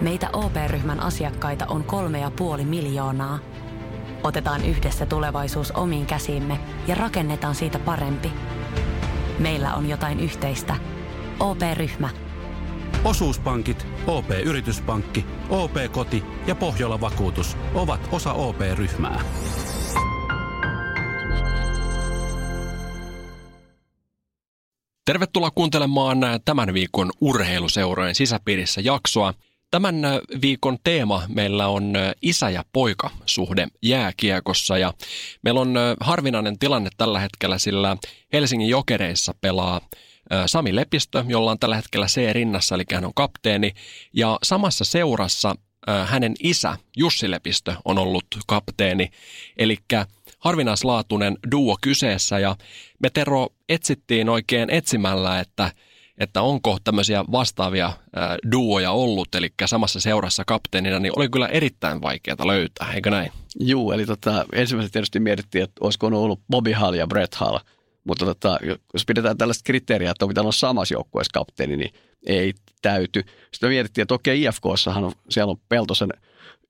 Meitä OP-ryhmän asiakkaita on kolme ja puoli miljoonaa. Otetaan yhdessä tulevaisuus omiin käsiimme ja rakennetaan siitä parempi. Meillä on jotain yhteistä. OP-ryhmä. Osuuspankit, OP-yrityspankki, OP-koti ja Pohjola Vakuutus ovat osa OP-ryhmää. Tervetuloa kuuntelemaan tämän viikon urheiluseurojen sisäpiirissä jaksoa. Tämän viikon teema meillä on isä- ja poika-suhde jääkiekossa. Ja meillä on harvinainen tilanne tällä hetkellä, sillä Helsingin jokereissa pelaa Sami Lepistö, jolla on tällä hetkellä C rinnassa, eli hän on kapteeni, ja samassa seurassa hänen isä Jussi Lepistö on ollut kapteeni, eli harvinaislaatuinen duo kyseessä, ja me Tero etsittiin oikein etsimällä, että että onko tämmöisiä vastaavia duoja ollut, eli samassa seurassa kapteenina, niin oli kyllä erittäin vaikeaa löytää, eikö näin? Juu, eli tota, ensimmäisenä tietysti mietittiin, että olisiko ollut Bobby Hall ja Brett Hall, mutta tota, jos pidetään tällaista kriteeriä, että on pitänyt olla samassa joukkueessa kapteeni, niin ei täyty. Sitten mietittiin, että okei, IFKssahan on, siellä on Peltosen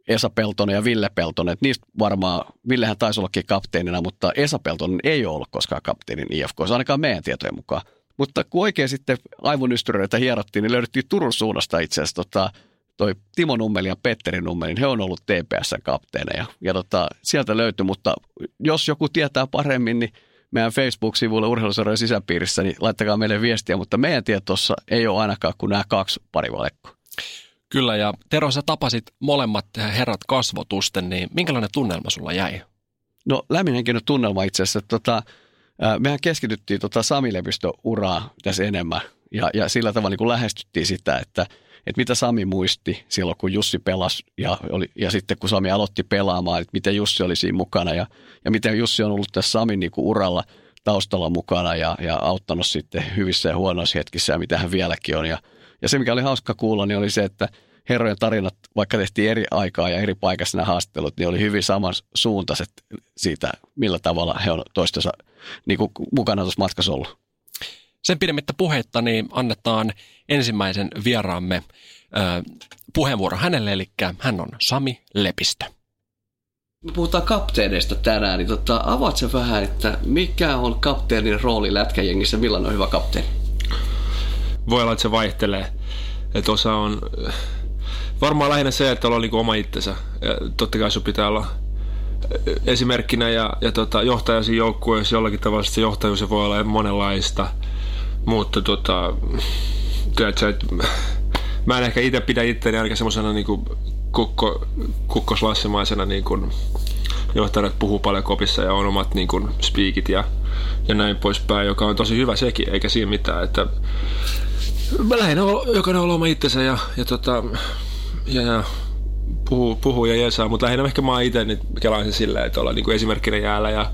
Esa Peltonen ja Ville Peltonen, että niistä varmaan, Villehän taisi ollakin kapteenina, mutta Esa Peltonen ei ole ollut koskaan kapteenin IFKssa, ainakaan meidän tietojen mukaan. Mutta kun oikein sitten aivonystyröitä hierottiin, niin löydettiin Turun suunnasta itse asiassa tota, toi Timo Nummeli ja Petteri Nummeli, he on ollut TPSn kapteeneja. Ja tota, sieltä löytyi, mutta jos joku tietää paremmin, niin meidän Facebook-sivuilla urheiluseurojen sisäpiirissä, niin laittakaa meille viestiä, mutta meidän tietossa ei ole ainakaan kuin nämä kaksi parivalekkoa. Kyllä, ja Tero, sä tapasit molemmat herrat kasvotusten, niin minkälainen tunnelma sulla jäi? No lämminenkin tunnelma itse asiassa. Tota, mehän keskityttiin tota Sami Lepistön uraa tässä enemmän ja, ja sillä tavalla niin kuin lähestyttiin sitä, että, että mitä Sami muisti silloin, kun Jussi pelasi ja, oli, ja sitten kun Sami aloitti pelaamaan, että miten Jussi oli siinä mukana ja, ja miten Jussi on ollut tässä Samin niin kuin uralla taustalla mukana ja, ja auttanut sitten hyvissä ja huonoissa hetkissä ja mitä hän vieläkin on. Ja, ja se, mikä oli hauska kuulla, niin oli se, että herrojen tarinat, vaikka tehtiin eri aikaa ja eri paikassa nämä haastattelut, niin oli hyvin samansuuntaiset siitä, millä tavalla he on toistensa niin kuin mukana tuossa matkassa ollut. Sen pidemmittä puhetta niin annetaan ensimmäisen vieraamme puheenvuoro hänelle, eli hän on Sami Lepistö. Me puhutaan kapteeneista tänään, niin tota, avaat se vähän, että mikä on kapteenin rooli lätkäjengissä, millainen on hyvä kapteeni? Voi olla, että se vaihtelee. Että osa on varmaan lähinnä se, että on niin oma itsensä. Ja totta kai sun pitää olla esimerkkinä ja, ja tota, johtaja siinä joukkueessa jollakin tavalla se johtajuus voi olla monenlaista. Mutta tota, tiedätkö, että mä en ehkä itse pidä itseäni ainakaan semmoisena niin kukko, kukkoslassemaisena niin kuin johtajana, että puhuu paljon kopissa ja on omat niin kuin speakit ja, ja näin poispäin, joka on tosi hyvä sekin, eikä siinä mitään. Että mä lähinnä jokainen on oma itsensä ja, ja, tota, ja, ja puhuu, puhuu ja jeesaa, mutta lähinnä ehkä mä itse niin kelaan sen silleen, että olla niin esimerkkinä jäällä ja,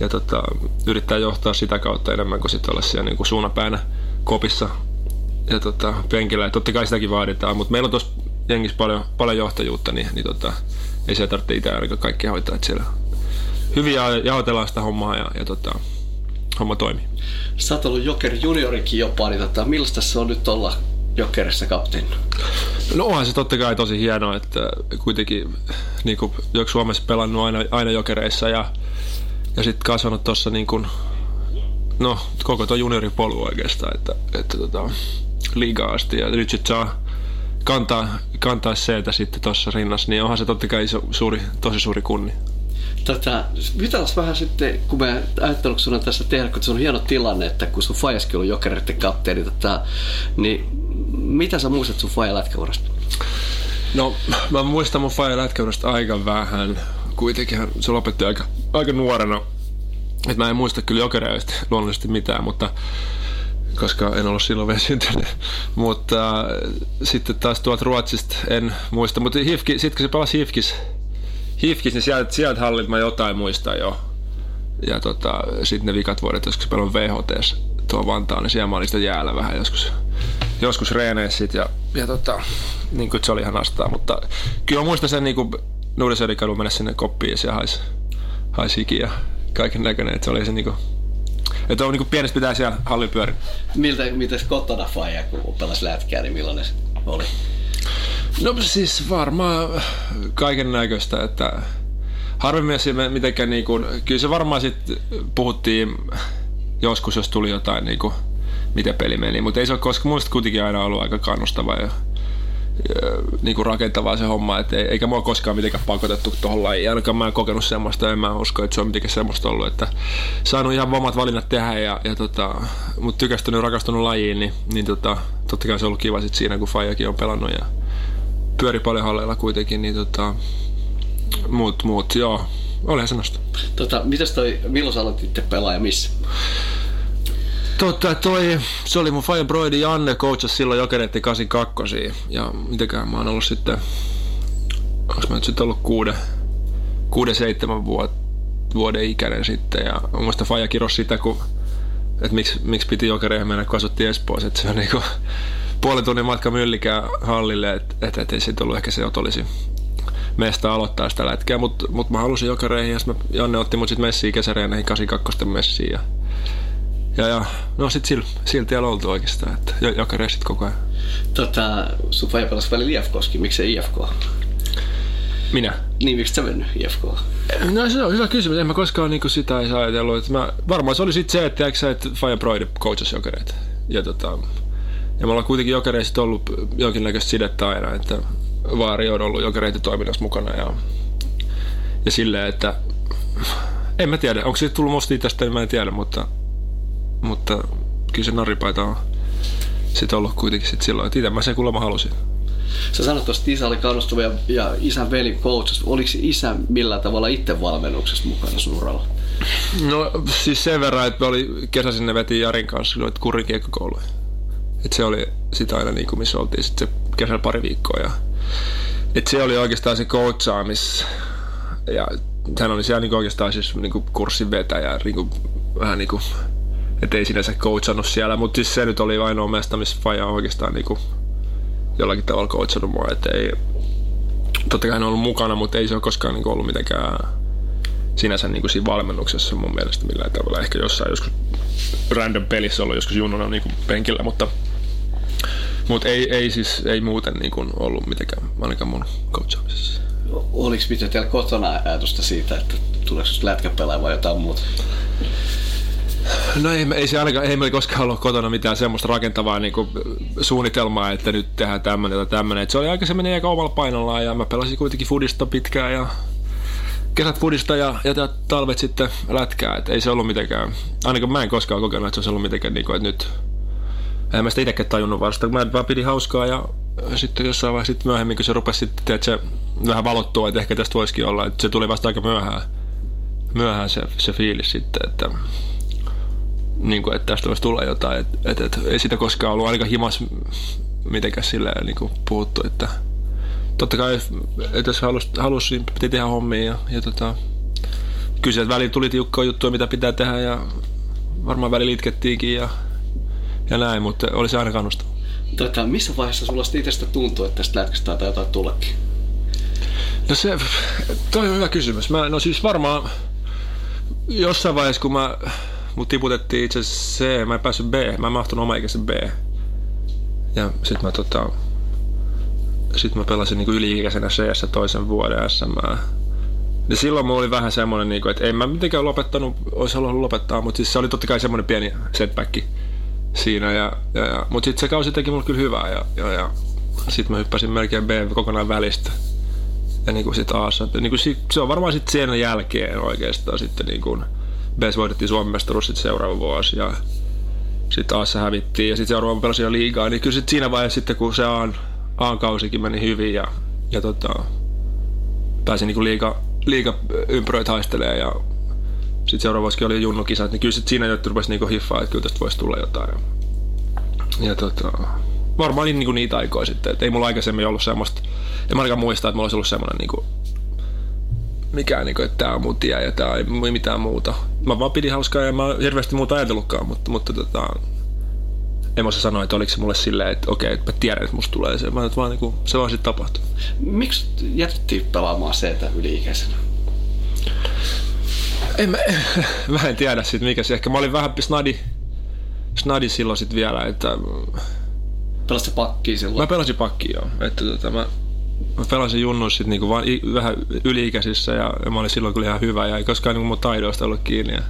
ja tota, yrittää johtaa sitä kautta enemmän kuin sitten olla siellä niin kuin suunapäänä kopissa ja tota, penkillä. Ja totta kai sitäkin vaaditaan, mutta meillä on tuossa jengissä paljon, paljon johtajuutta, niin, niin tota, ei se tarvitse itse ainakaan kaikkea hoitaa, että siellä hyvin jaotellaan sitä hommaa ja, ja tota, homma toimii. Sä oot ollut Joker juniorikin jopa, niin tota, millaista se on nyt olla Jokerissa kapteeni? No onhan se totta kai tosi hienoa, että kuitenkin niin kuin, Suomessa pelannut aina, aina Jokereissa ja, ja sitten kasvanut tuossa niin kuin, no koko tuo junioripolu oikeastaan, että, että tota, liigaa asti ja nyt sitten saa kantaa, kantaa se, että sitten tuossa rinnassa, niin onhan se totta kai iso, suuri, tosi suuri kunni. Tätä, jutellaan vähän sitten, kun me ajattelin sun tässä tehdä, kun se on hieno tilanne, että kun sun Fajaskin on jokereiden kapteeni, tota, niin mitä sä muistat sun Faja lätkäurasta? No, mä muistan mun Faja lätkäurasta aika vähän. Kuitenkin se lopetti aika, aika nuorena. Et mä en muista kyllä jokereista luonnollisesti mitään, mutta koska en ollut silloin vielä syntynyt. Mutta äh, sitten taas tuolta Ruotsista en muista. Mutta sitten kun se pelasi Hifkis, Hifkis niin sieltä, sieltä hallilta mä jotain muistan jo. Ja tota, sitten ne vikat vuodet, jos se pelon VHT tuo Vantaan, niin siellä mä olin sitä jäällä vähän joskus, joskus reeneissä ja, ja tota, niin kuin se oli ihan astaa. Mutta kyllä mä muistan sen niin kuin Nuudesödikadun mennä sinne koppiin ja siellä haisi, haisi hiki ja kaiken näköinen. Että se oli se niin kuin, että on niin pienestä pitää siellä hallin pyörin. Miltä, mitäs kotona faija, kun pelasi lätkää, niin millainen se oli? No siis varmaan kaiken näköistä, että harvemmin se mitenkään niin kuin, kyllä se varmaan sitten puhuttiin joskus, jos tuli jotain niin kuin, miten peli meni, mutta ei se ole koska muista kuitenkin aina ollut aika kannustava ja niin kuin rakentavaa se homma, että eikä mua koskaan mitenkään pakotettu tuohon lajiin. Ainakaan mä en kokenut semmoista, en mä usko, että se on mitenkään semmoista ollut, että saanut ihan omat valinnat tehdä ja, ja tota, mutta tykästynyt rakastunut lajiin, niin, niin tota, totta kai se on ollut kiva sit siinä, kun Fajakin on pelannut ja pyöri paljon halleilla kuitenkin, niin tota, muut, muut, joo, olihan semmoista. Tota, mitäs toi, milloin sä aloititte pelaaja missä? Totta, toi, se oli mun Fire Broidi Janne coachas silloin Jokeretti 82 ja mitenkään mä oon ollut sitten, onks mä nyt sitten ollut kuuden, kuuden seitsemän vuoden ikäinen sitten ja mun mielestä Faija kiros sitä, kun, että miksi, miksi piti Jokereihin mennä, kun asuttiin Espoossa, että se on niinku puolen tunnin matka myllikää hallille, että et, et ei siitä ollut ehkä se otollisi meistä aloittaa sitä lätkää, mutta mut mä halusin Jokereihin ja Janne otti mut sitten messiin kesäreeneihin 82 messiin ja ja, ja no sit sil, silti tiellä oltu oikeastaan, että joka resit koko ajan. Tota, sun faija pelasi välillä IFKskin, miksei IFK? Minä? Niin, miksi sä mennyt IFK? No se on hyvä kysymys, en mä koskaan niinku sitä ei saa ajatellut. Että mä, varmaan se oli sit se, että että Fajan Broide coachas jokereita. Ja, tota, ja me ollaan kuitenkin jokereista ollut jonkinnäköistä sidettä aina, että Vaari on ollut jokereita toiminnassa mukana ja, ja silleen, että en mä tiedä, onko se tullut musta tästä, mä en tiedä, mutta mutta kyllä se naripaita on sitten ollut kuitenkin sit silloin, että itse mä sen kuulemma halusin. Sä sanoit tuosta, että isä oli kannustava ja, ja isän veli coachas. Oliko isä millään tavalla itse valmennuksessa mukana sun uralla? No siis sen verran, että me oli kesäisin ne veti Jarin kanssa noita kurikiekkokouluja. Että se oli sitä aina niin kuin missä oltiin sitten se kesällä pari viikkoa. Ja, että se oli oikeastaan se coachaamis. Ja hän oli siellä niin oikeastaan siis niin kuin kurssin vetäjä, niin kuin, vähän niin kuin että ei sinänsä coachannut siellä, mutta siis se nyt oli ainoa mesta, missä Faja on oikeastaan niinku jollakin tavalla coachannut mua, että ei, totta kai hän on ollut mukana, mutta ei se ole koskaan niinku ollut mitenkään sinänsä niinku siinä valmennuksessa mun mielestä millään tavalla. Ehkä jossain joskus random pelissä ollut joskus jununa niinku penkillä, mutta mutta ei, ei siis ei muuten niinku ollut mitenkään ainakaan mun coachaamisessa. Oliko mitä teillä kotona ajatusta siitä, että tuleeko lätkäpelaaja vai jotain muuta? No ei, ei se ainakaan, ei meillä koskaan ollut kotona mitään semmoista rakentavaa niin kuin, suunnitelmaa, että nyt tehdään tämmöinen tai tämmöinen. se oli aika se meni aika omalla painollaan ja mä pelasin kuitenkin fudista pitkään ja kesät fudista ja, ja talvet sitten lätkää. Et ei se ollut mitenkään, ainakaan mä en koskaan kokenut, että se olisi ollut mitenkään niin kuin, että nyt en mä sitä itsekään tajunnut vasta, mä vaan pidin hauskaa ja sitten jossain vaiheessa sitten myöhemmin, kun se rupesi sitten, että se vähän valottua, että ehkä tästä voisikin olla, että se tuli vasta aika myöhään, myöhään se, se fiilis sitten, että niin kuin, että tästä voisi tulla jotain. Et, et, et, ei sitä koskaan ollut ainakaan himas mitenkään silleen niin kuin puhuttu, että totta kai, että jos halusi, halusi niin piti tehdä hommia ja, ja tota, kyllä sieltä väliin tuli tiukkoa juttuja, mitä pitää tehdä ja varmaan välillä itkettiinkin ja, ja näin, mutta oli se aina kannustava. Tota, missä vaiheessa sulla itsestä tuntuu, että tästä lätkästä tai jotain tuleekin? No se, toi on hyvä kysymys. Mä, no siis varmaan jossain vaiheessa, kun mä Mut tiputettiin itse C, mä en päässyt B, mä en mahtunut omaikäisen B. Ja sit mä tota, sit mä pelasin niinku yli-ikäisenä c toisen vuoden SM. Ja silloin mulla oli vähän semmoinen, niinku, että en mä mitenkään lopettanut, olisi halunnut lopettaa, mutta siis se oli totta kai semmoinen pieni setback siinä. Ja, ja, ja, mutta sitten se kausi teki mulle kyllä hyvää ja, ja, ja sitten mä hyppäsin melkein B kokonaan välistä. Ja niin kuin sit A, niin kuin sit, se on varmaan sitten sen jälkeen oikeastaan sitten niin kuin, Bes voitettiin Suomen mestaruus sitten seuraava vuosi ja sitten taas se hävittiin ja sitten seuraava pelasi jo liigaa, niin kyllä sit siinä vaiheessa sitten kun se Aan, Aan kausikin meni hyvin ja, ja tota, pääsi niinku liiga, liiga ympyröitä haistelee ja sitten seuraava vuosikin oli junnukisat, niin kyllä sit siinä jo rupesi niinku hiffaa, että kyllä tästä voisi tulla jotain. Ja, ja tota, varmaan niin, niinku niitä aikoja sitten, että ei mulla aikaisemmin ollut semmoista, en mä ainakaan muista, että mulla olisi ollut semmoinen niinku mikään, niin kuin, että tämä on mun tie ja tämä ei mitään muuta. Mä vaan pidin hauskaa ja mä oon hirveästi muuta ajatellutkaan, mutta, mutta tota, en mä sanoa, että oliko se mulle silleen, että okei, että mä tiedän, että musta tulee se, vaan, vaan niin kuin, se vaan sitten tapahtui. Miksi jätettiin pelaamaan se, että yli-ikäisenä? En mä, mä en tiedä sit mikä se. Ehkä mä olin vähän snadi, snadi silloin sit vielä, että... Pelasit pakkiin silloin? Mä pelasin pakkiin joo. Että tota, mä, mä pelasin junnuissa sit niinku vaan i, vähän yliikäisissä ja, ja mä olin silloin kyllä ihan hyvä ja ei koskaan niinku mun taidoista ollut kiinni. Ja,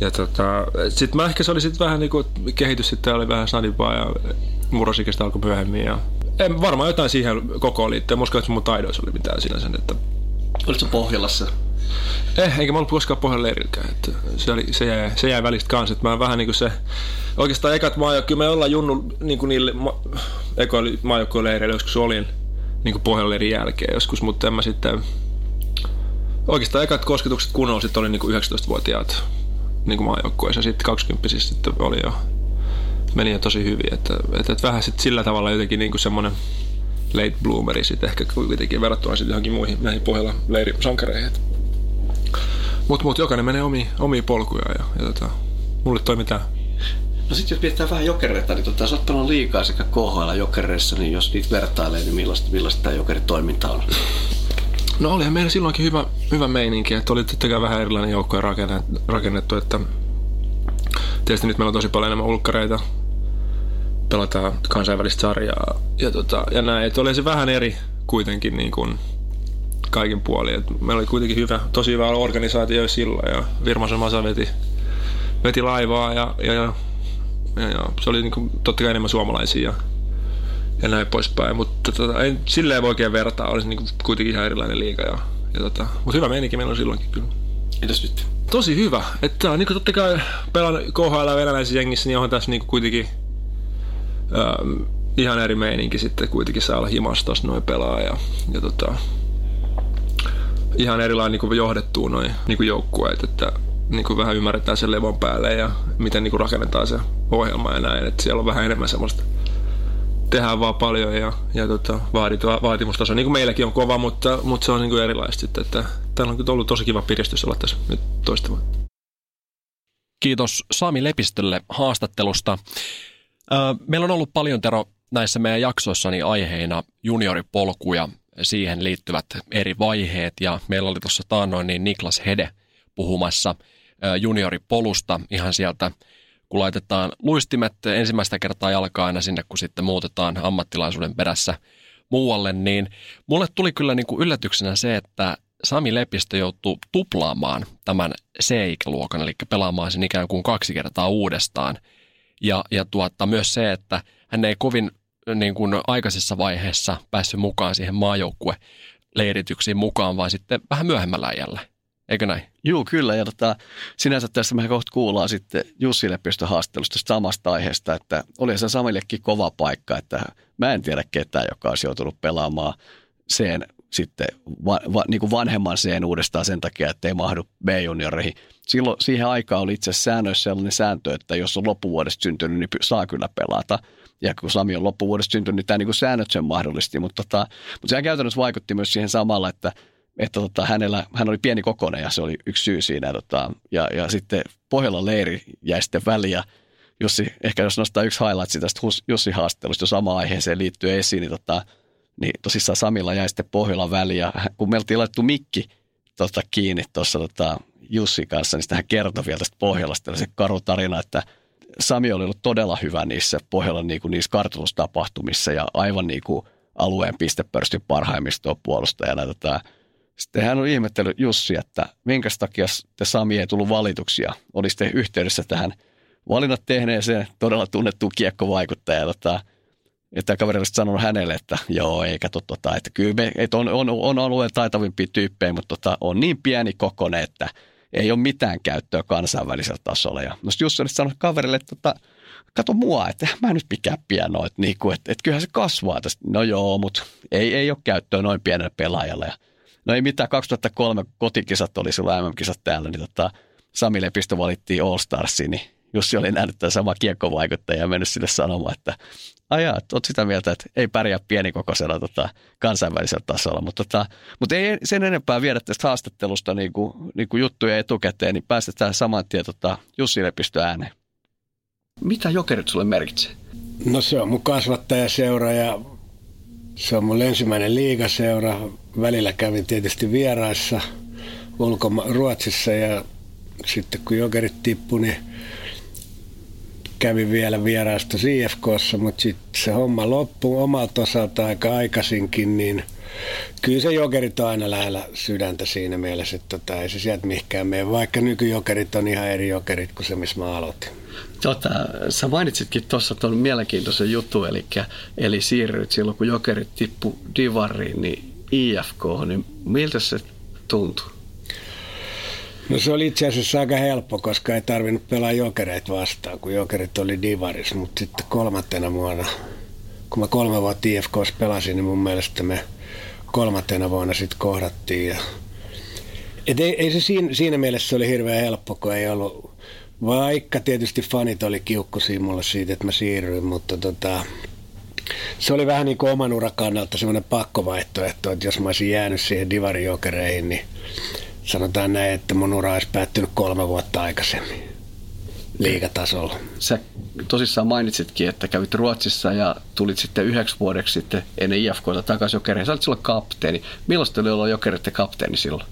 ja tota, sit mä ehkä se oli sit vähän niinku, kehitys sitten oli vähän snadipaa ja murrosikästä alkoi myöhemmin ja en, varmaan jotain siihen koko liittyen. Mä uskon, että mun taidoissa oli mitään sinänsä. Että... Olitko Pohjolassa? Eh, enkä mä ollut koskaan Pohjan leirilläkään. Että se, oli, se, jäi, se jäi välistä kanssa. Että mä vähän niin kuin se, oikeastaan ekat maajoukkueet, kyllä me ollaan junnu niin kuin niille ma, leireille joskus olin niin kuin Pohjan leirin jälkeen joskus, mutta en mä sitten, oikeastaan ekat kosketukset kunnolla sitten oli niin kuin 19-vuotiaat niin kuin maajoukkueessa. Sitten 20 sitten oli jo meni jo tosi hyvin. Että, että, että vähän sit sillä tavalla jotenkin niin kuin semmoinen late bloomeri sitten ehkä kuitenkin verrattuna sitten johonkin muihin näihin pohjalla leirisankareihin. Mutta mut, jokainen menee omiin, omiin polkuja ja, ja tota, mulle toimi tää. No sitten jos mietitään vähän jokereita, niin tota, sä oot liikaa sekä KHL jokereissa, niin jos niitä vertailee, niin millaista, millaista tämä jokeritoiminta on? No olihan meillä silloinkin hyvä, hyvä meininki, että oli tietenkään vähän erilainen joukko rakennettu, että tietysti nyt meillä on tosi paljon enemmän ulkkareita, pelataan kansainvälistä sarjaa ja, tota, ja näin. Että oli se vähän eri kuitenkin niin kuin kaikin puolin. Et meillä oli kuitenkin hyvä, tosi hyvä organisaatio silloin ja Virmasen Masa veti, veti laivaa ja, ja, ja, ja, ja se oli niin kuin, totta kai enemmän suomalaisia ja, ja näin poispäin. Mutta tota, ei silleen voi oikein vertaa, olisi niin kuin, kuitenkin ihan erilainen liiga. Ja, ja tota, mutta hyvä meininki meillä on silloinkin kyllä. Entäs nyt? Tosi hyvä. Että niin kuin totta kai pelan KHL venäläisessä jengissä, niin onhan tässä niin kuin kuitenkin ähm, ihan eri meininki sitten kuitenkin saa olla himastos noin pelaa ja, ja tota, ihan erilainen niin johdettuu noin niin joukkueet, että niin kuin vähän ymmärretään sen levon päälle ja miten niin kuin rakennetaan se ohjelma ja näin, että siellä on vähän enemmän semmoista tehdään vaan paljon ja, ja tota, vaatimustaso, niin kuin meilläkin on kova, mutta, mutta se on niin kuin erilaista sitten, että täällä on ollut tosi kiva piristys olla tässä nyt toista vuotta. Kiitos Sami Lepistölle haastattelusta. Meillä on ollut paljon Tero näissä meidän jaksoissani aiheina junioripolku ja siihen liittyvät eri vaiheet. Ja meillä oli tuossa taannoin niin Niklas Hede puhumassa junioripolusta ihan sieltä kun laitetaan luistimet ensimmäistä kertaa jalkaa aina sinne, kun sitten muutetaan ammattilaisuuden perässä muualle, niin mulle tuli kyllä niin kuin yllätyksenä se, että Sami Lepistö joutuu tuplaamaan tämän C-ikäluokan, eli pelaamaan sen ikään kuin kaksi kertaa uudestaan – ja, ja tuotta, myös se, että hän ei kovin niin kuin aikaisessa vaiheessa päässyt mukaan siihen maajoukkue leirityksiin mukaan, vaan sitten vähän myöhemmällä ajalla. Eikö näin? Joo, kyllä. Ja tota, sinänsä tässä me kohta kuullaan sitten Jussi Lepistön haastattelusta samasta aiheesta, että oli se Samillekin kova paikka, että mä en tiedä ketään, joka olisi joutunut pelaamaan sen sitten va, va, niin kuin vanhemman sen uudestaan sen takia, että ei mahdu B-junioreihin. Silloin siihen aikaan oli itse säännöissä sellainen sääntö, että jos on loppuvuodesta syntynyt, niin saa kyllä pelata. Ja kun Sami on loppuvuodesta syntynyt, niin tämä niin kuin säännöt sen mahdollisti. Mutta, tota, mutta sehän käytännössä vaikutti myös siihen samalla, että, että tota, hänellä, hän oli pieni kokoinen ja se oli yksi syy siinä. Tota, ja, ja sitten Pohjolan leiri jäi sitten väliä. Jussi, ehkä jos nostaa yksi highlight tästä Jussi haastattelusta jo samaan aiheeseen liittyen esiin, niin tota, niin tosissaan Samilla jäi sitten Pohjolan väliin ja kun me oltiin laittu mikki tota, kiinni tuossa tota, Jussi kanssa, niin sitä hän kertoi vielä tästä Pohjolasta se karu tarina, että Sami oli ollut todella hyvä niissä Pohjolan niin kuin, niissä kartoitustapahtumissa ja aivan niin kuin alueen pistepörstin parhaimmistoa puolustajana. Tota, sitten hän on ihmettänyt Jussi, että minkä takia te Sami ei tullut valituksia. Olisitte yhteydessä tähän valinnat tehneeseen todella tunnettu kiekkovaikuttaja. Tota, että kaveri olisi sanonut hänelle, että joo, ei kato tota, että kyllä me, että on, on, on alueen taitavimpia tyyppejä, mutta tota, on niin pieni kokone, että ei ole mitään käyttöä kansainvälisellä tasolla. Ja no Jussi olisi sanonut kaverille, että tota, kato mua, että mä nyt mikään pieno, että, niinku, että, että kyllähän se kasvaa tästä. No joo, mutta ei, ei ole käyttöä noin pienelle pelaajalle. Ja, no ei mitään, 2003 kotikisat oli sulla MM-kisat täällä, niin tota, Sami Lepistö valittiin All Starsiin, niin Jussi oli nähnyt tämän sama kiekkovaikuttaja ja mennyt sille sanomaan, että ajaa, oot sitä mieltä, että ei pärjää pienikokoisella tota, kansainvälisellä tasolla. Mutta, tota, mutta ei sen enempää viedä tästä haastattelusta niin kuin, niin kuin juttuja etukäteen, niin päästetään saman tien tota, Jussi Lepistö ääneen. Mitä jokerit sulle merkitsee? No se on mun kasvattajaseura ja se on mun ensimmäinen liigaseura. Välillä kävin tietysti vieraissa ulkoma- Ruotsissa ja sitten kun jokerit tippui, niin kävin vielä vieraasta CFKssa, mutta sitten se homma loppui omalta osalta aika aikaisinkin, niin kyllä se jokerit on aina lähellä sydäntä siinä mielessä, että tota, ei se sieltä mihinkään mene, vaikka nykyjokerit on ihan eri jokerit kuin se, missä mä aloitin. Tota, sä mainitsitkin tuossa tuon mielenkiintoisen juttu, eli, eli siirryit silloin, kun jokerit tippu divariin, niin IFK, niin miltä se tuntui? No se oli itse asiassa aika helppo, koska ei tarvinnut pelaa jokereita vastaan, kun jokerit oli divaris, mutta sitten kolmantena vuonna, kun mä kolme vuotta IFKs pelasin, niin mun mielestä me kolmantena vuonna sitten kohdattiin. Ja... Et ei, ei se siinä, siinä mielessä se oli hirveän helppo, kun ei ollut, vaikka tietysti fanit oli kiukkusia mulle siitä, että mä siirryin, mutta tota, se oli vähän niin kuin oman uran kannalta semmoinen pakkovaihtoehto, että jos mä olisin jäänyt siihen divarijokereihin, niin sanotaan näin, että mun ura olisi päättynyt kolme vuotta aikaisemmin liigatasolla. Sä tosissaan mainitsitkin, että kävit Ruotsissa ja tulit sitten yhdeksi vuodeksi sitten ennen IFKta takaisin jokereen. Sä olit silloin kapteeni. Millaista oli olla jokereiden kapteeni silloin?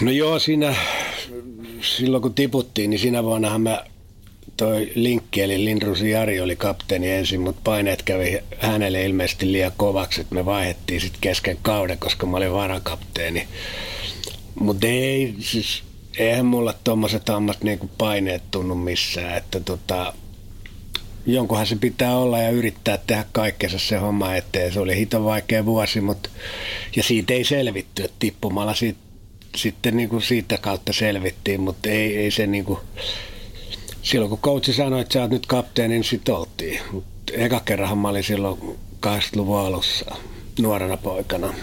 No joo, siinä silloin kun tiputtiin, niin siinä vuonnahan mä toi Linkki, eli Lindrusi Jari oli kapteeni ensin, mutta paineet kävi hänelle ilmeisesti liian kovaksi, että me vaihdettiin sitten kesken kauden, koska mä olin varakapteeni. Mutta ei, siis eihän mulla tuommoiset ammat niinku paineet tunnu missään, että tota, jonkunhan se pitää olla ja yrittää tehdä kaikkensa se homma eteen. Se oli hito vaikea vuosi, mutta ja siitä ei selvitty, että tippumalla siitä, sitten niinku siitä kautta selvittiin, mutta ei, ei se niinku, silloin kun coachi sanoi, että sä oot nyt kapteeni, niin sitten oltiin. Mutta eka kerran mä olin silloin 80-luvun alussa nuorena poikana.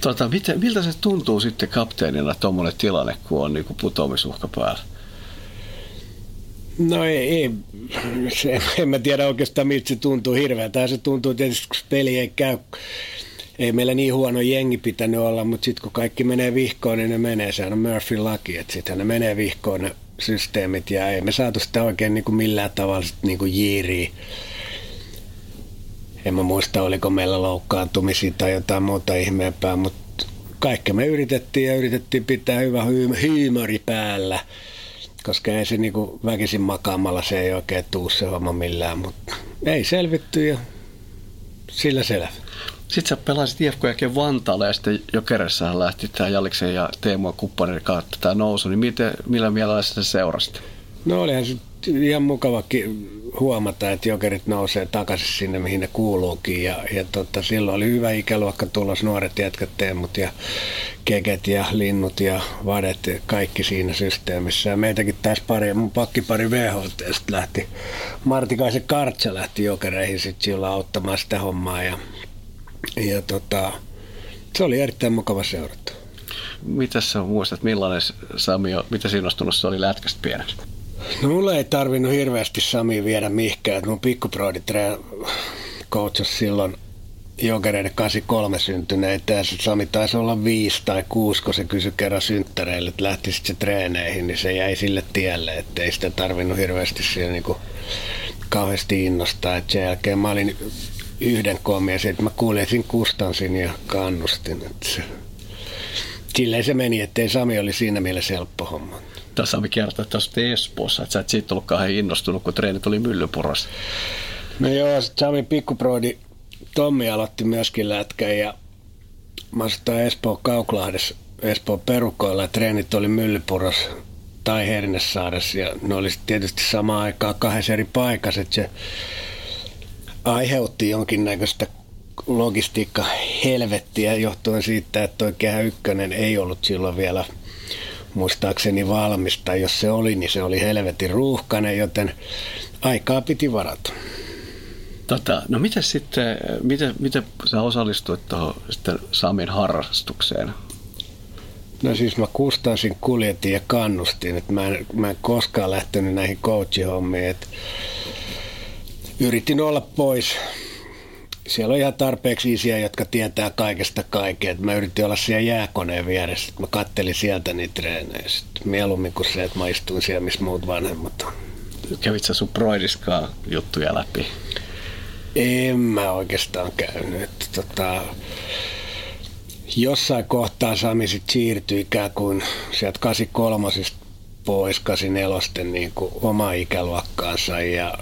Tota, miten, miltä se tuntuu sitten kapteenina tuommoinen tilanne, kun on niin putoamisuhka päällä? No ei, ei se, en mä tiedä oikeastaan miltä se tuntuu hirveältä. Se tuntuu tietysti, kun peli ei käy. Ei meillä niin huono jengi pitänyt olla, mutta sitten kun kaikki menee vihkoon, niin ne menee. Sehän on Murphy laki, että sitten ne menee vihkoon ne systeemit ja ei me saatu sitä oikein niin kuin millään tavalla niin kuin jiiriä. En mä muista, oliko meillä loukkaantumisia tai jotain muuta ihmeempää, mutta kaikki me yritettiin ja yritettiin pitää hyvä hyymori päällä, koska ei se niin kuin väkisin makaamalla se ei oikein tuu se homma millään, mutta ei selvitty ja sillä selvä. Sitten sä pelasit IFK jälkeen Vantaalla ja sitten Jokeressähän lähti tämä Jaliksen ja Teemu kumppanin kautta tämä nousu. Niin miten, millä mielellä sitä seurasit? No olihan se ihan mukava huomata, että jokerit nousee takaisin sinne, mihin ne kuuluukin. Ja, ja tota, silloin oli hyvä ikäluokka tulos, nuoret jätkät, teemut ja keket ja linnut ja vadet, kaikki siinä systeemissä. Ja meitäkin taas pari, mun pakkipari VHT lähti, Martikaisen Kartsa lähti jokereihin sitten silloin auttamaan sitä hommaa. Ja ja tota, se oli erittäin mukava seurata. Mitä sä muistat, millainen Sami, mitä innostunut se oli lätkästä pieneksi? No mulle ei tarvinnut hirveästi Sami viedä mihinkään. Mun pikkuproidi coachas silloin jokereiden 83 syntyneitä ja Sami taisi olla viisi tai kuusi, kun se kysyi kerran synttäreille, että lähti se treeneihin, niin se jäi sille tielle, että ei sitä tarvinnut hirveästi siellä niin kuin kauheasti innostaa. Et sen jälkeen mä olin yhden koomia, että mä kuulesin Kustansin ja kannustin. Että se, silleen se meni, ettei Sami oli siinä mielessä helppo homma. Tässä Sami kertoi, että olette Espoossa, että sä et siitä ollut kauhean innostunut, kun treenit oli Myllypurossa. No joo, Sami pikkuproidi Tommi aloitti myöskin lätkän ja mä asuin Espoon Kauklahdessa, Espoon perukoilla ja treenit oli Myllypuros tai Hernesaaressa ja ne oli tietysti samaan aikaan kahdessa eri paikassa, että se aiheutti jonkinnäköistä logistiikka helvettiä johtuen siitä, että tuo kehä ykkönen ei ollut silloin vielä muistaakseni valmista. Jos se oli, niin se oli helvetin ruuhkainen, joten aikaa piti varata. Tota, no miten sitten, miten, miten sä osallistuit tuohon sitten Samin harrastukseen? No siis mä kustansin, kuljetin ja kannustin, että mä en, mä en koskaan lähtenyt näihin coachihommiin, että yritin olla pois. Siellä on ihan tarpeeksi isiä, jotka tietää kaikesta kaikkea. Mä yritin olla siellä jääkoneen vieressä. Mä kattelin sieltä niitä treenejä. Sitten mieluummin kuin se, että mä istuin siellä, missä muut vanhemmat on. Kävit sä sun juttuja läpi? En mä oikeastaan käynyt. Tota, jossain kohtaa Sami sit siirtyi ikään kuin sieltä 83 pois 84 niin kuin oma ikäluokkaansa ja,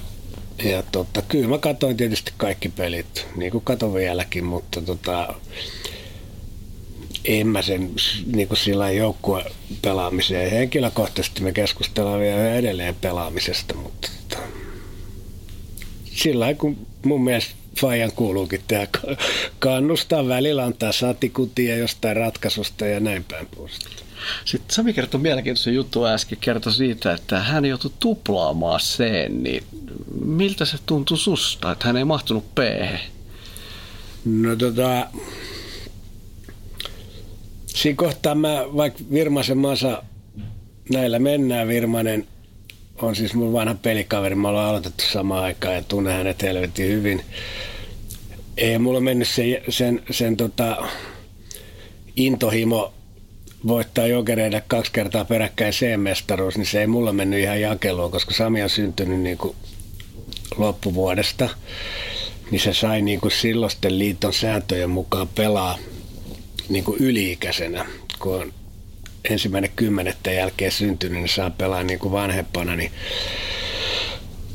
ja tota, kyllä mä katsoin tietysti kaikki pelit, niin kuin katon vieläkin, mutta tota, en mä sen niin kuin sillä joukkue pelaamiseen. Henkilökohtaisesti me keskustellaan vielä edelleen pelaamisesta, mutta tota, sillä kun mun mielestä Fajan kuuluukin tehdä, kannustaa välillä, antaa satikutia jostain ratkaisusta ja näin päin pois. Sitten Sami kertoi mielenkiintoisen juttu äsken, kertoi siitä, että hän joutui tuplaamaan sen, niin miltä se tuntui susta, että hän ei mahtunut p No tota, siinä kohtaa mä, vaikka Virmasen Masa, näillä mennään Virmanen, on siis mun vanha pelikaveri, mä ollaan aloitettu samaan aikaan ja tunnen hänet helvetin hyvin. Ei mulla mennyt se, sen, sen tota, intohimo voittaa jokereille kaksi kertaa peräkkäin C-mestaruus, niin se ei mulla mennyt ihan jakeluun, koska Sami on syntynyt niin kuin loppuvuodesta, niin se sai niin kuin silloisten liiton sääntöjen mukaan pelaa niin kuin yli-ikäisenä, kun on ensimmäinen kymmenettä jälkeen syntynyt, niin saa pelaa niin kuin vanhempana, niin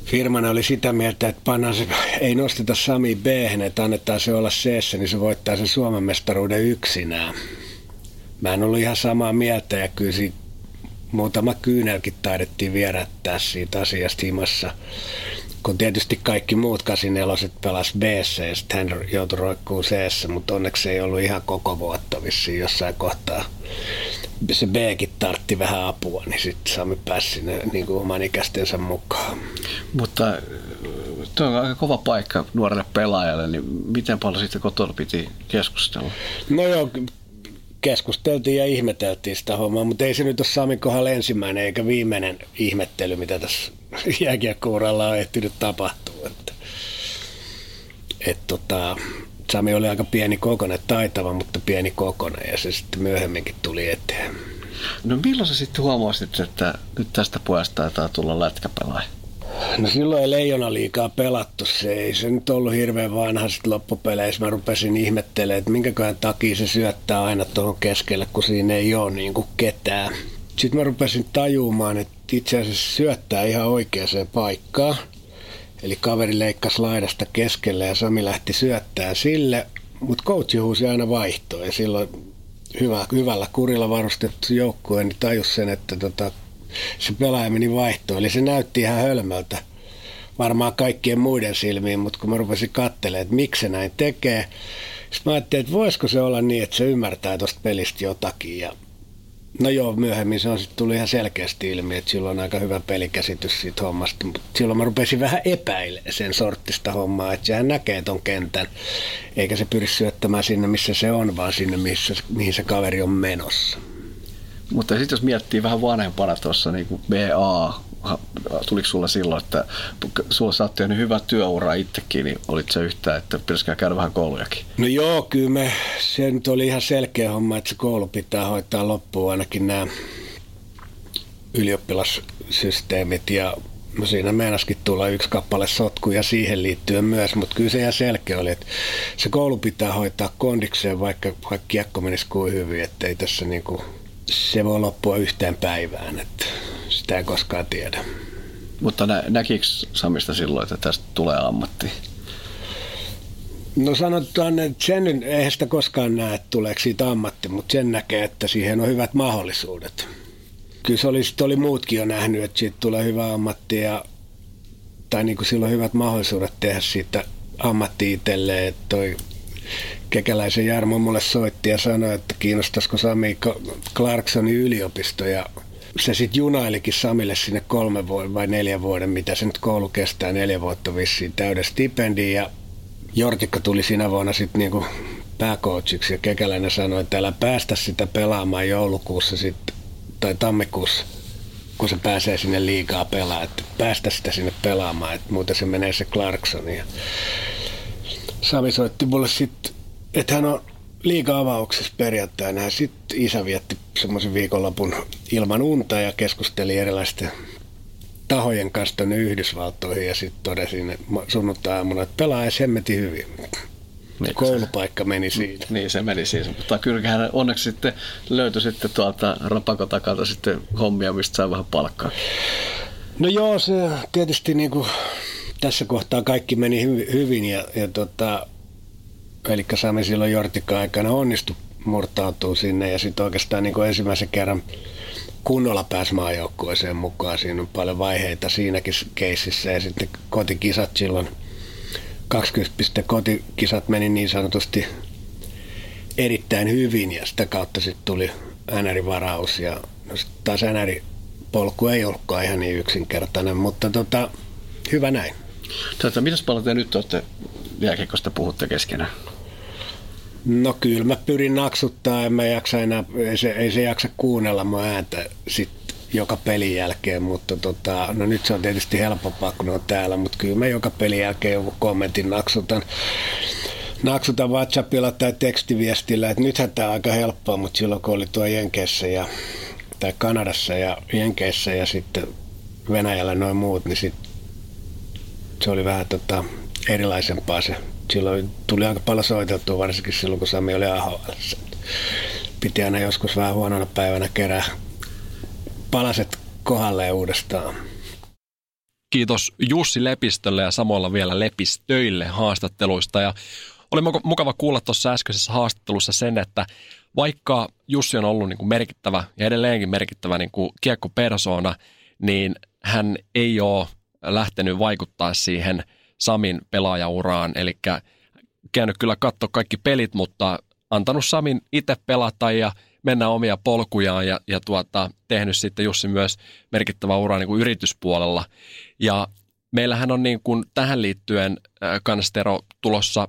firmana oli sitä mieltä, että se, ei nosteta Sami b että annetaan se olla c niin se voittaa sen Suomen mestaruuden yksinään. Mä en ollut ihan samaa mieltä ja kyllä siitä muutama kyynelkin taidettiin vierättää siitä asiasta himassa kun tietysti kaikki muut 84 pelas b ja sitten hän joutui roikkuu c mutta onneksi ei ollut ihan koko vuotta vissiin jossain kohtaa. Se B-kin tartti vähän apua, niin sitten Sami pääsi sinne niin kuin oman ikäistensä mukaan. Mutta äh, tuo on aika kova paikka nuorelle pelaajalle, niin miten paljon sitten kotona piti keskustella? No joo, keskusteltiin ja ihmeteltiin sitä hommaa, mutta ei se nyt ole Samin kohdalla ensimmäinen eikä viimeinen ihmettely, mitä tässä jääkiekkouralla on ehtinyt tapahtua. Että, et tota, Sami oli aika pieni kokonen, taitava, mutta pieni kokonen ja se sitten myöhemminkin tuli eteen. No milloin sä sitten huomasit, että nyt tästä pojasta taitaa tulla lätkäpelaaja? No silloin ei leijona liikaa pelattu. Se ei se nyt ollut hirveän vanha sitten loppupeleissä. Mä rupesin ihmettelemään, että minkäköhän takia se syöttää aina tuohon keskelle, kun siinä ei ole niin kuin ketään. Sitten mä rupesin tajumaan, että itse asiassa syöttää ihan oikeaan paikkaan. Eli kaveri leikkasi laidasta keskelle ja Sami lähti syöttää sille, mutta coachi huusi aina vaihtoa ja silloin hyvä, hyvällä kurilla varustettu joukkue niin tajus sen, että tota, se pelaaja meni vaihtoon. Eli se näytti ihan hölmöltä varmaan kaikkien muiden silmiin, mutta kun mä rupesin katselemaan, että miksi se näin tekee, sitten mä ajattelin, että voisiko se olla niin, että se ymmärtää tuosta pelistä jotakin. Ja no joo, myöhemmin se on sitten tullut ihan selkeästi ilmi, että sillä on aika hyvä pelikäsitys siitä hommasta. Mutta silloin mä rupesin vähän epäilemään sen sorttista hommaa, että sehän näkee ton kentän, eikä se pyri syöttämään sinne, missä se on, vaan sinne, missä, mihin se kaveri on menossa. Mutta sitten jos miettii vähän vanhempana tuossa niin kuin BA, tuliko sulla silloin, että sulla saatte tehnyt hyvä työura itsekin, niin olit se yhtä, että pitäisikö käydä vähän koulujakin? No joo, kyllä me, se nyt oli ihan selkeä homma, että se koulu pitää hoitaa loppuun ainakin nämä ylioppilassysteemit ja No siinä meinaskin tulla yksi kappale sotkuja siihen liittyen myös, mutta kyllä se ihan selkeä oli, että se koulu pitää hoitaa kondikseen, vaikka, vaikka kiekko menisi kuin hyvin, ettei tässä niinku se voi loppua yhteen päivään, että sitä ei koskaan tiedä. Mutta nä- näkikö Samista silloin, että tästä tulee ammatti? No sanotaan, että sen eihän sitä koskaan näe, että tuleeko siitä ammatti, mutta sen näkee, että siihen on hyvät mahdollisuudet. Kyllä se oli, oli muutkin jo nähnyt, että siitä tulee hyvä ammatti ja, tai niin kuin silloin hyvät mahdollisuudet tehdä siitä ammatti itselleen, että toi Kekäläisen Jarmo mulle soitti ja sanoi, että kiinnostaisiko Sami Clarksonin yliopisto. Ja se sitten junailikin Samille sinne kolme vuoden vai neljä vuoden, mitä se nyt koulu kestää, neljä vuotta vissiin täyden stipendin. Ja Jortikka tuli siinä vuonna sitten niinku pääcoachiksi ja Kekäläinen sanoi, että älä päästä sitä pelaamaan joulukuussa sit, tai tammikuussa, kun se pääsee sinne liikaa pelaa, että päästä sitä sinne pelaamaan, että muuten se menee se Clarkson. Ja Sami soitti mulle sitten, että hän on liiga avauksessa perjantaina. Sitten isä vietti semmoisen viikonlopun ilman unta ja keskusteli erilaisten tahojen kanssa tuonne Yhdysvaltoihin ja sitten todesin sunnuntai-aamuna, että pelaa hemmetin hyvin. Niin, Koulupaikka meni siitä. Niin, se meni siis. Mutta kyllä hän onneksi sitten löytyi sitten tuolta rapako takalta sitten hommia, mistä sai vähän palkkaa. No joo, se tietysti niin kuin tässä kohtaa kaikki meni hy- hyvin ja, ja tota, eli Sami silloin Jortikka aikana onnistui murtautuu sinne ja sitten oikeastaan niin kuin ensimmäisen kerran kunnolla pääsi maajoukkueeseen mukaan. Siinä on paljon vaiheita siinäkin keississä ja sitten kotikisat silloin 20 piste kotikisat meni niin sanotusti erittäin hyvin ja sitä kautta sitten tuli NR-varaus ja no sit taas NR-polku ei ollutkaan ihan niin yksinkertainen, mutta tota, hyvä näin. Tätä, mitäs paljon te nyt olette jääkiekosta puhutte keskenään? No kyllä mä pyrin naksuttaa, en mä jaksa enää, ei se, ei se jaksa kuunnella mun ääntä sit joka pelin jälkeen, mutta tota, no nyt se on tietysti helpompaa, kun on täällä, mutta kyllä mä joka pelin jälkeen joku kommentin naksutan, naksutan WhatsAppilla tai tekstiviestillä, että nythän tämä on aika helppoa, mutta silloin kun oli tuo Jenkeissä ja, tai Kanadassa ja Jenkeissä ja sitten Venäjällä noin muut, niin sit se oli vähän tota, erilaisempaa se silloin tuli aika paljon soiteltua, varsinkin silloin kun Sami oli AHL. Piti aina joskus vähän huonona päivänä kerää palaset kohdalleen uudestaan. Kiitos Jussi Lepistölle ja samalla vielä Lepistöille haastatteluista. Ja oli mukava kuulla tuossa äskeisessä haastattelussa sen, että vaikka Jussi on ollut niin kuin merkittävä ja edelleenkin merkittävä niin kuin kiekkopersona, niin hän ei ole lähtenyt vaikuttaa siihen – Samin pelaajauraan, eli käynyt kyllä katsoa kaikki pelit, mutta antanut Samin itse pelata ja mennä omia polkujaan ja, ja tuota, tehnyt sitten Jussi myös merkittävä ura niin kuin yrityspuolella. Ja meillähän on niin kuin tähän liittyen äh, kanstero tulossa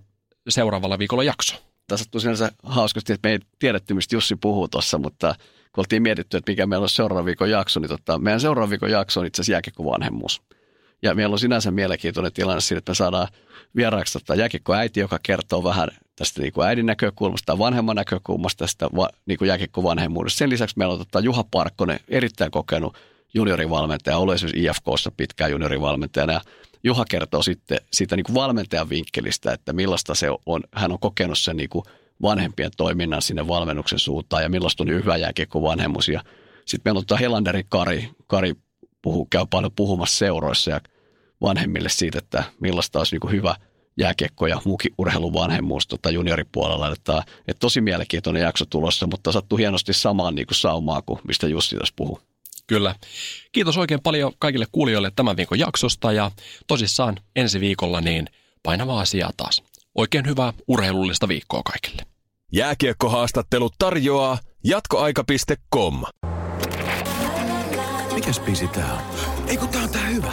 seuraavalla viikolla jakso. Tässä on tosiaan hauskasti, että me ei tiedetty, mistä Jussi puhuu tuossa, mutta kun oltiin mietitty, että mikä meillä on seuraava viikon jakso, niin tota, meidän seuraava viikon jakso on itse asiassa jääkiekko-vanhemmuus. Ja meillä on sinänsä mielenkiintoinen tilanne siinä, että me saadaan vieraaksi tota äiti, joka kertoo vähän tästä niin kuin äidin näkökulmasta tai vanhemman näkökulmasta tästä niin kuin vanhemmuudesta. Sen lisäksi meillä on tota Juha Parkkonen, erittäin kokenut juniorivalmentaja, ollut esimerkiksi IFKssa pitkään juniorivalmentajana. Ja Juha kertoo sitten siitä niin kuin valmentajan vinkkelistä, että millaista se on. Hän on kokenut sen niin kuin vanhempien toiminnan sinne valmennuksen suuntaan ja millaista on hyvä vanhemmuus. Ja sitten meillä on tota Helanderin Kari, Kari puhuu, käy paljon puhumassa seuroissa ja vanhemmille siitä, että millaista olisi niin hyvä jääkiekko ja muukin urheilun vanhemmuus tota junioripuolella. Että, että tosi mielenkiintoinen jakso tulossa, mutta sattuu hienosti samaan niin kuin saumaan kuin mistä Jussi tässä puhuu. Kyllä. Kiitos oikein paljon kaikille kuulijoille tämän viikon jaksosta ja tosissaan ensi viikolla niin painavaa asiaa taas. Oikein hyvää urheilullista viikkoa kaikille. Jääkiekkohaastattelut tarjoaa jatkoaika.com. Mikäs biisi tää on? Ei kun tää on tää hyvä.